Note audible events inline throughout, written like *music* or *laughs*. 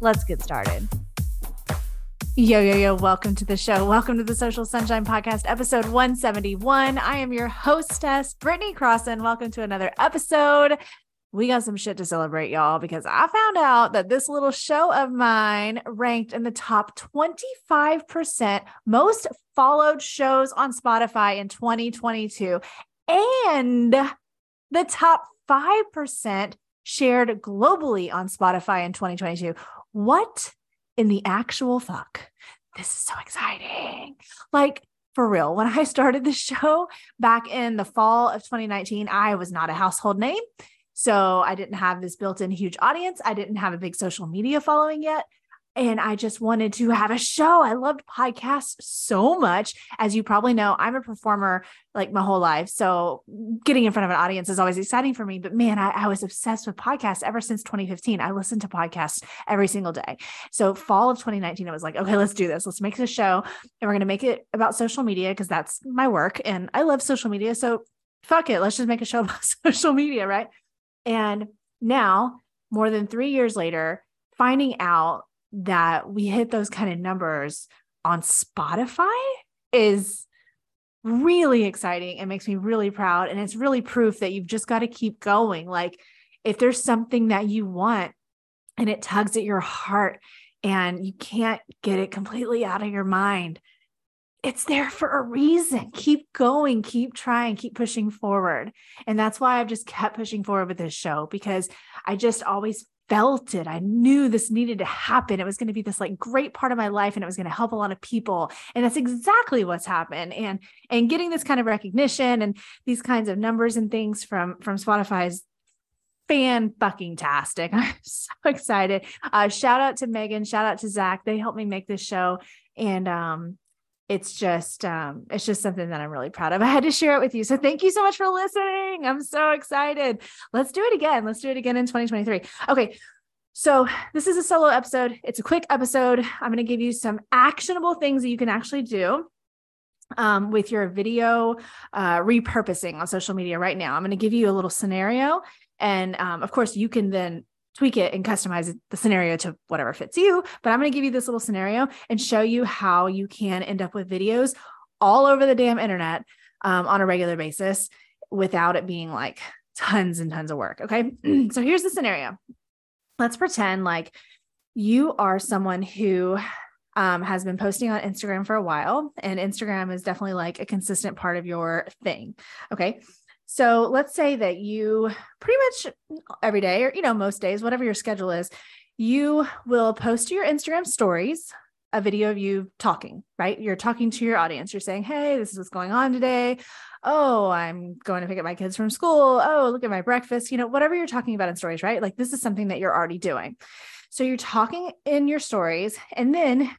Let's get started. Yo, yo, yo, welcome to the show. Welcome to the Social Sunshine Podcast, episode 171. I am your hostess, Britney Crosson. Welcome to another episode. We got some shit to celebrate, y'all, because I found out that this little show of mine ranked in the top 25% most followed shows on Spotify in 2022 and the top 5% shared globally on Spotify in 2022. What in the actual fuck? This is so exciting. Like, for real, when I *laughs* started the show back in the fall of 2019, I was not a household name. So I didn't have this built in huge audience. I didn't have a big social media following yet and I just wanted to have a show. I loved podcasts so much. As you probably know, I'm a performer like my whole life. So getting in front of an audience is always exciting for me. But man, I, I was obsessed with podcasts ever since 2015. I listened to podcasts every single day. So fall of 2019, I was like, okay, let's do this. Let's make this show. And we're going to make it about social media because that's my work. And I love social media. So fuck it. Let's just make a show *laughs* about social media. Right. And now, more than three years later, finding out that we hit those kind of numbers on Spotify is really exciting. It makes me really proud. And it's really proof that you've just got to keep going. Like, if there's something that you want and it tugs at your heart and you can't get it completely out of your mind, it's there for a reason. Keep going, keep trying, keep pushing forward. And that's why I've just kept pushing forward with this show because I just always felt it. I knew this needed to happen. It was going to be this like great part of my life and it was going to help a lot of people. And that's exactly what's happened. And and getting this kind of recognition and these kinds of numbers and things from from Spotify's fan fucking tastic. *laughs* I'm so excited. Uh, shout out to Megan, shout out to Zach. They helped me make this show. And um it's just um it's just something that I'm really proud of. *laughs* I had to share it with you. So thank you so much for listening. I'm so excited. Let's do it again. Let's do it again in 2023. Okay. So this is a solo episode. It's a quick episode. I'm going to give you some actionable things that you can actually do um, with your video uh, repurposing on social media right now. I'm going to give you a little scenario. And um, of course, you can then tweak it and customize the scenario to whatever fits you. But I'm going to give you this little scenario and show you how you can end up with videos all over the damn internet um, on a regular basis without it being like tons and tons of work. Okay. *clears throat* so here's the scenario. Let's pretend like you are someone who um, has been posting on Instagram for a while, and Instagram is definitely like a consistent part of your thing. Okay. So let's say that you pretty much every day, or you know, most days, whatever your schedule is, you will post to your Instagram stories a video of you talking, right? You're talking to your audience. You're saying, Hey, this is what's going on today. Oh, I'm going to pick up my kids from school. Oh, look at my breakfast. You know, whatever you're talking about in stories, right? Like this is something that you're already doing. So you're talking in your stories. And then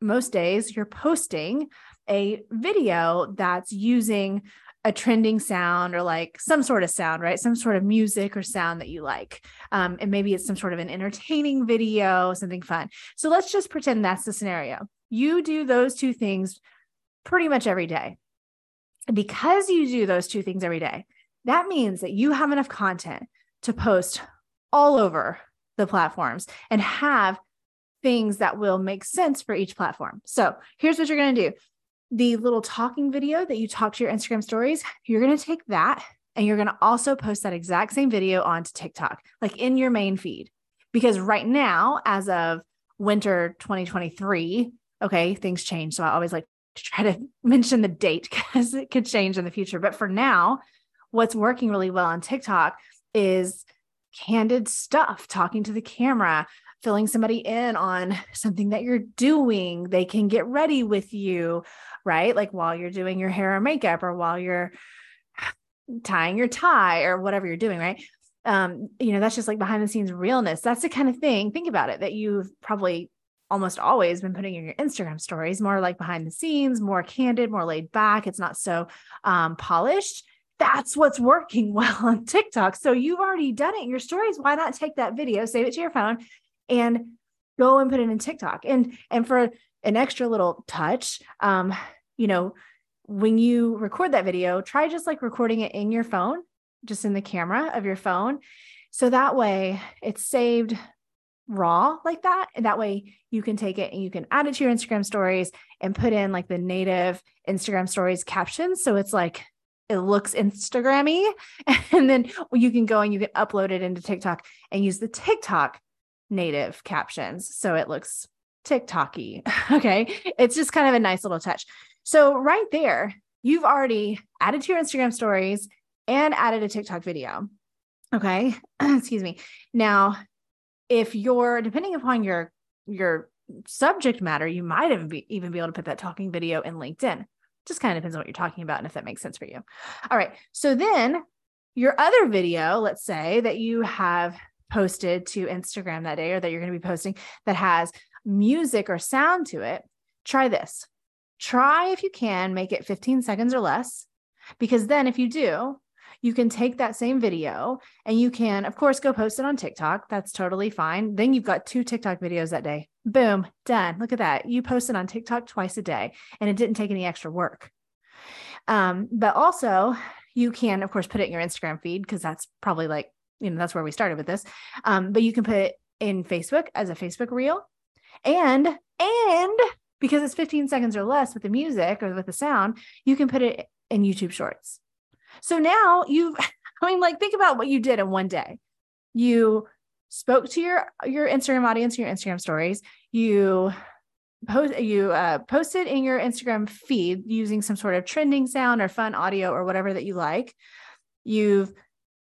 most days you're posting a video that's using a trending sound or like some sort of sound, right? Some sort of music or sound that you like. Um, and maybe it's some sort of an entertaining video, something fun. So let's just pretend that's the scenario. You do those two things pretty much every day. And because you do those two things every day, that means that you have enough content to post all over the platforms and have things that will make sense for each platform. So here's what you're going to do the little talking video that you talk to your Instagram stories, you're going to take that and you're going to also post that exact same video onto TikTok, like in your main feed. Because right now, as of winter 2023, okay, things change. So I always like to try to *laughs* mention the date because it could change in the future. But for now, what's working really well on TikTok is candid stuff, talking to the camera, filling somebody in on something that you're doing. They can get ready with you, right? Like while you're doing your hair or makeup or while you're tying your tie or whatever you're doing, right? um, you know, that's just like behind the scenes realness. That's the kind of thing, think about it, that you've probably almost always been putting in your Instagram stories, more like behind the scenes, more candid, more laid back. It's not so um, polished. That's what's working *laughs* well on TikTok. So you've already done it your stories. Why not take that video, save it to your phone, and go and put it in TikTok? And and for an extra little touch, um, you know, when you record that video, try just like recording it in your phone, just in the camera of your phone. So that way it's saved raw like that. And that way you can take it and you can add it to your Instagram stories and put in like the native Instagram stories captions. So it's like, it looks Instagrammy. *laughs* And then you can go and you can upload it into TikTok and use the TikTok native captions. So it looks TikToky. *laughs* Okay. It's just kind of a nice little touch. So right there, you've already added to your Instagram stories and added a TikTok video. Okay. *clears throat* Excuse me. Now, if you're depending upon your your subject matter, you might even be, even be able to put that talking video in LinkedIn. Just kind of depends on what you're talking about and if that makes sense for you. All right. So then your other video, let's say that you have posted to Instagram that day or that you're going to be posting that has music or sound to it, try this. Try if you can make it 15 seconds or less, because then if you do, you can take that same video and you can, of course, go post it on TikTok. That's totally fine. Then you've got two TikTok videos that day. Boom, done. Look at that. You posted on TikTok twice a day and it didn't take any extra work. Um, but also, you can, of course, put it in your Instagram feed because that's probably like, you know, that's where we started with this. Um, but you can put it in Facebook as a Facebook reel. And, and because it's 15 seconds or less with the music or with the sound, you can put it in YouTube shorts. So now you've, *laughs* I mean, like think about what you did in one day. You spoke to your your Instagram audience, your Instagram stories. You post you uh, posted in your Instagram feed using some sort of trending sound or fun audio or whatever that you like. You've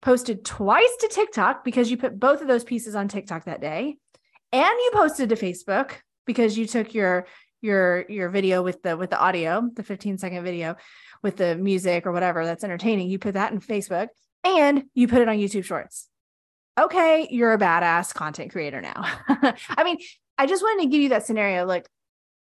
posted twice to TikTok because you put both of those pieces on TikTok that day, and you posted to Facebook because you took your your your video with the with the audio, the 15 second video with the music or whatever that's entertaining, you put that in Facebook and you put it on YouTube Shorts. Okay, you're a badass content creator now. *laughs* I mean, I just wanted to give you that scenario. Like,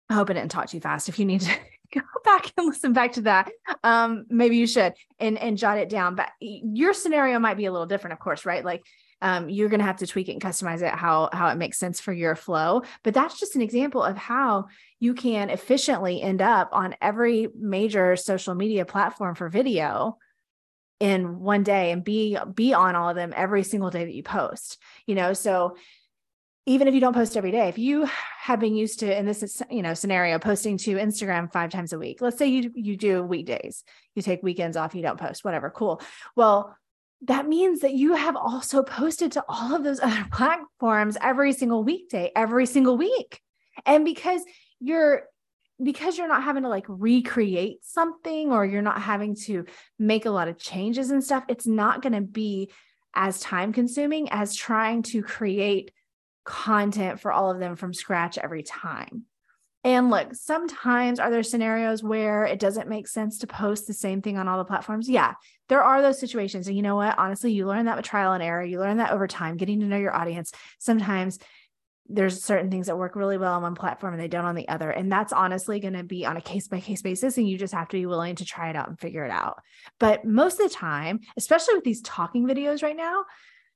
I hope I didn't talk too fast. If you need to *laughs* go back and listen back to that, um, maybe you should and and jot it down. But your scenario might be a little different, of course, right? Like um, you're going to have to tweak it and customize it how how it makes sense for your flow but that's just an example of how you can efficiently end up on every major social media platform for video in one day and be be on all of them every single day that you post you know so even if you don't post every day if you have been used to in this you know scenario posting to instagram five times a week let's say you you do weekdays you take weekends off you don't post whatever cool well that means that you have also posted to all of those *laughs* other platforms every single weekday, every single week. And because you're because you're not having to like recreate something or you're not having to make a lot of changes and stuff, it's not going to be as time consuming as trying to create content for all of them from scratch every time. And look, sometimes are there scenarios where it doesn't make sense to post the same thing on all the platforms? Yeah, there are those situations. And you know what? Honestly, you learn that with trial and error. You learn that over time, getting to know your audience. Sometimes there's certain things that work really well on one platform and they don't on the other. And that's honestly going to be on a case by case basis. And you just have to be willing to try it out and figure it out. But most of the time, especially with these talking videos right now,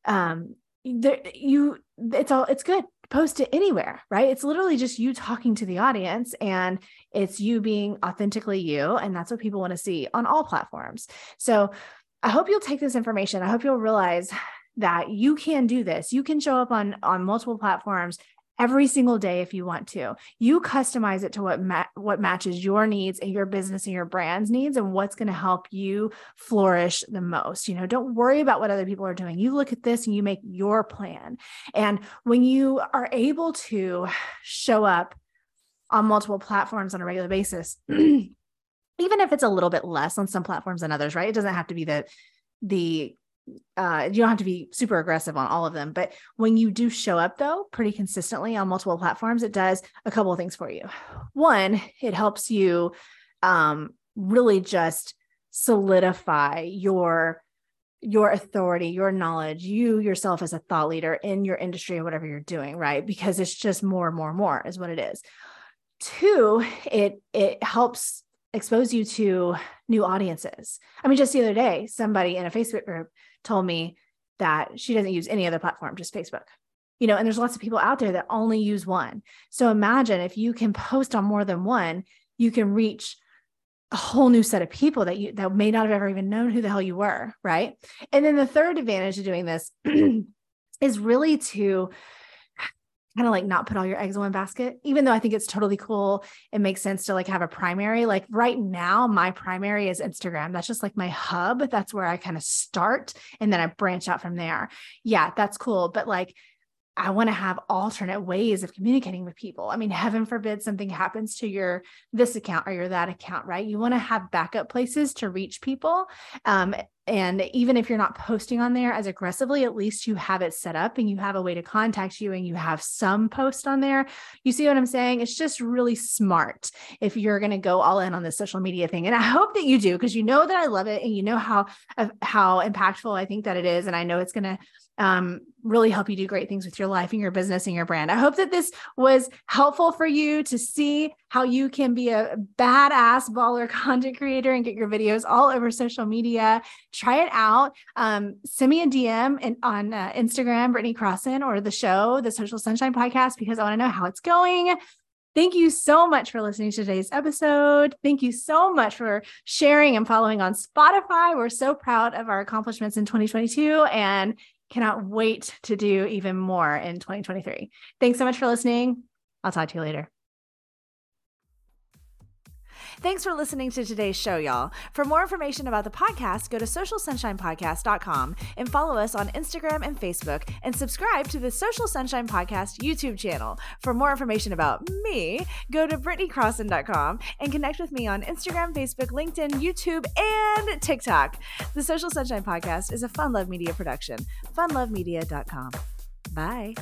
um, there, you it's all it's good post it anywhere, right? It's literally just you talking to the audience and it's you being authentically you. And that's what people want to see on all platforms. So I hope you'll take this information. I hope you'll realize that you can do this. You can show up on on multiple platforms every single day if you want to. You customize it to what ma- what matches your needs and your business and your brand's needs and what's going to help you flourish the most. You know, don't worry about what other people are doing. You look at this and you make your plan. And when you are able to show up on multiple platforms on a regular basis, *clears throat* even if it's a little bit less on some platforms than others, right? It doesn't have to be the the uh, you don't have to be super aggressive on all of them. But when you do show up, though, pretty consistently on multiple platforms, it does a couple of things for you. One, it helps you um, really just solidify your your authority, your knowledge, you yourself as a thought leader in your industry or whatever you're doing, right? Because it's just more and more and more is what it is. Two, it it helps expose you to new audiences. I mean, just the other day, somebody in a Facebook group told me that she doesn't use any other platform, just Facebook. You know, and there's lots of people out there that only use one. So imagine if you can post on more than one, you can reach a whole new set of people that you that may not have ever even known who the hell you were, right? And then the third advantage of doing this *clears throat* is really to kind of like not put all your eggs in one basket even though i think it's totally cool it makes sense to like have a primary like right now my primary is instagram that's just like my hub that's where i kind of start and then i branch out from there yeah that's cool but like I want to have alternate ways of communicating with people. I mean, heaven forbid something happens to your this account or your that account, right? You want to have backup places to reach people. Um, and even if you're not posting on there as aggressively, at least you have it set up and you have a way to contact you and you have some post on there. You see what I'm saying? It's just really smart if you're going to go all in on this social media thing. And I hope that you do because you know that I love it and you know how how impactful I think that it is and I know it's going to um, really help you do great things with your life and your business and your brand. I hope that this was helpful for you to see how you can be a badass baller *laughs* content creator and get your videos all over social media. Try it out. Um, send me a DM in, on uh, Instagram, Britney Crosson, or the show, the Social Sunshine Podcast, because I want to know how it's going. Thank you so much for listening to today's episode. Thank you so much for sharing and following on Spotify. We're so proud of our accomplishments in 2022 and Cannot wait to do even more in 2023. Thanks so much for listening. I'll talk to you later. Thanks for listening to today's show, y'all. For more information about the podcast, go to socialsunshinepodcast.com and follow us on Instagram and Facebook and subscribe to the Social Sunshine Podcast YouTube channel. For more information about me, go to britneycrosson.com and connect with me on Instagram, Facebook, LinkedIn, YouTube, and TikTok. The Social Sunshine Podcast is a Fun Love Media production. funlovemedia.com. Bye.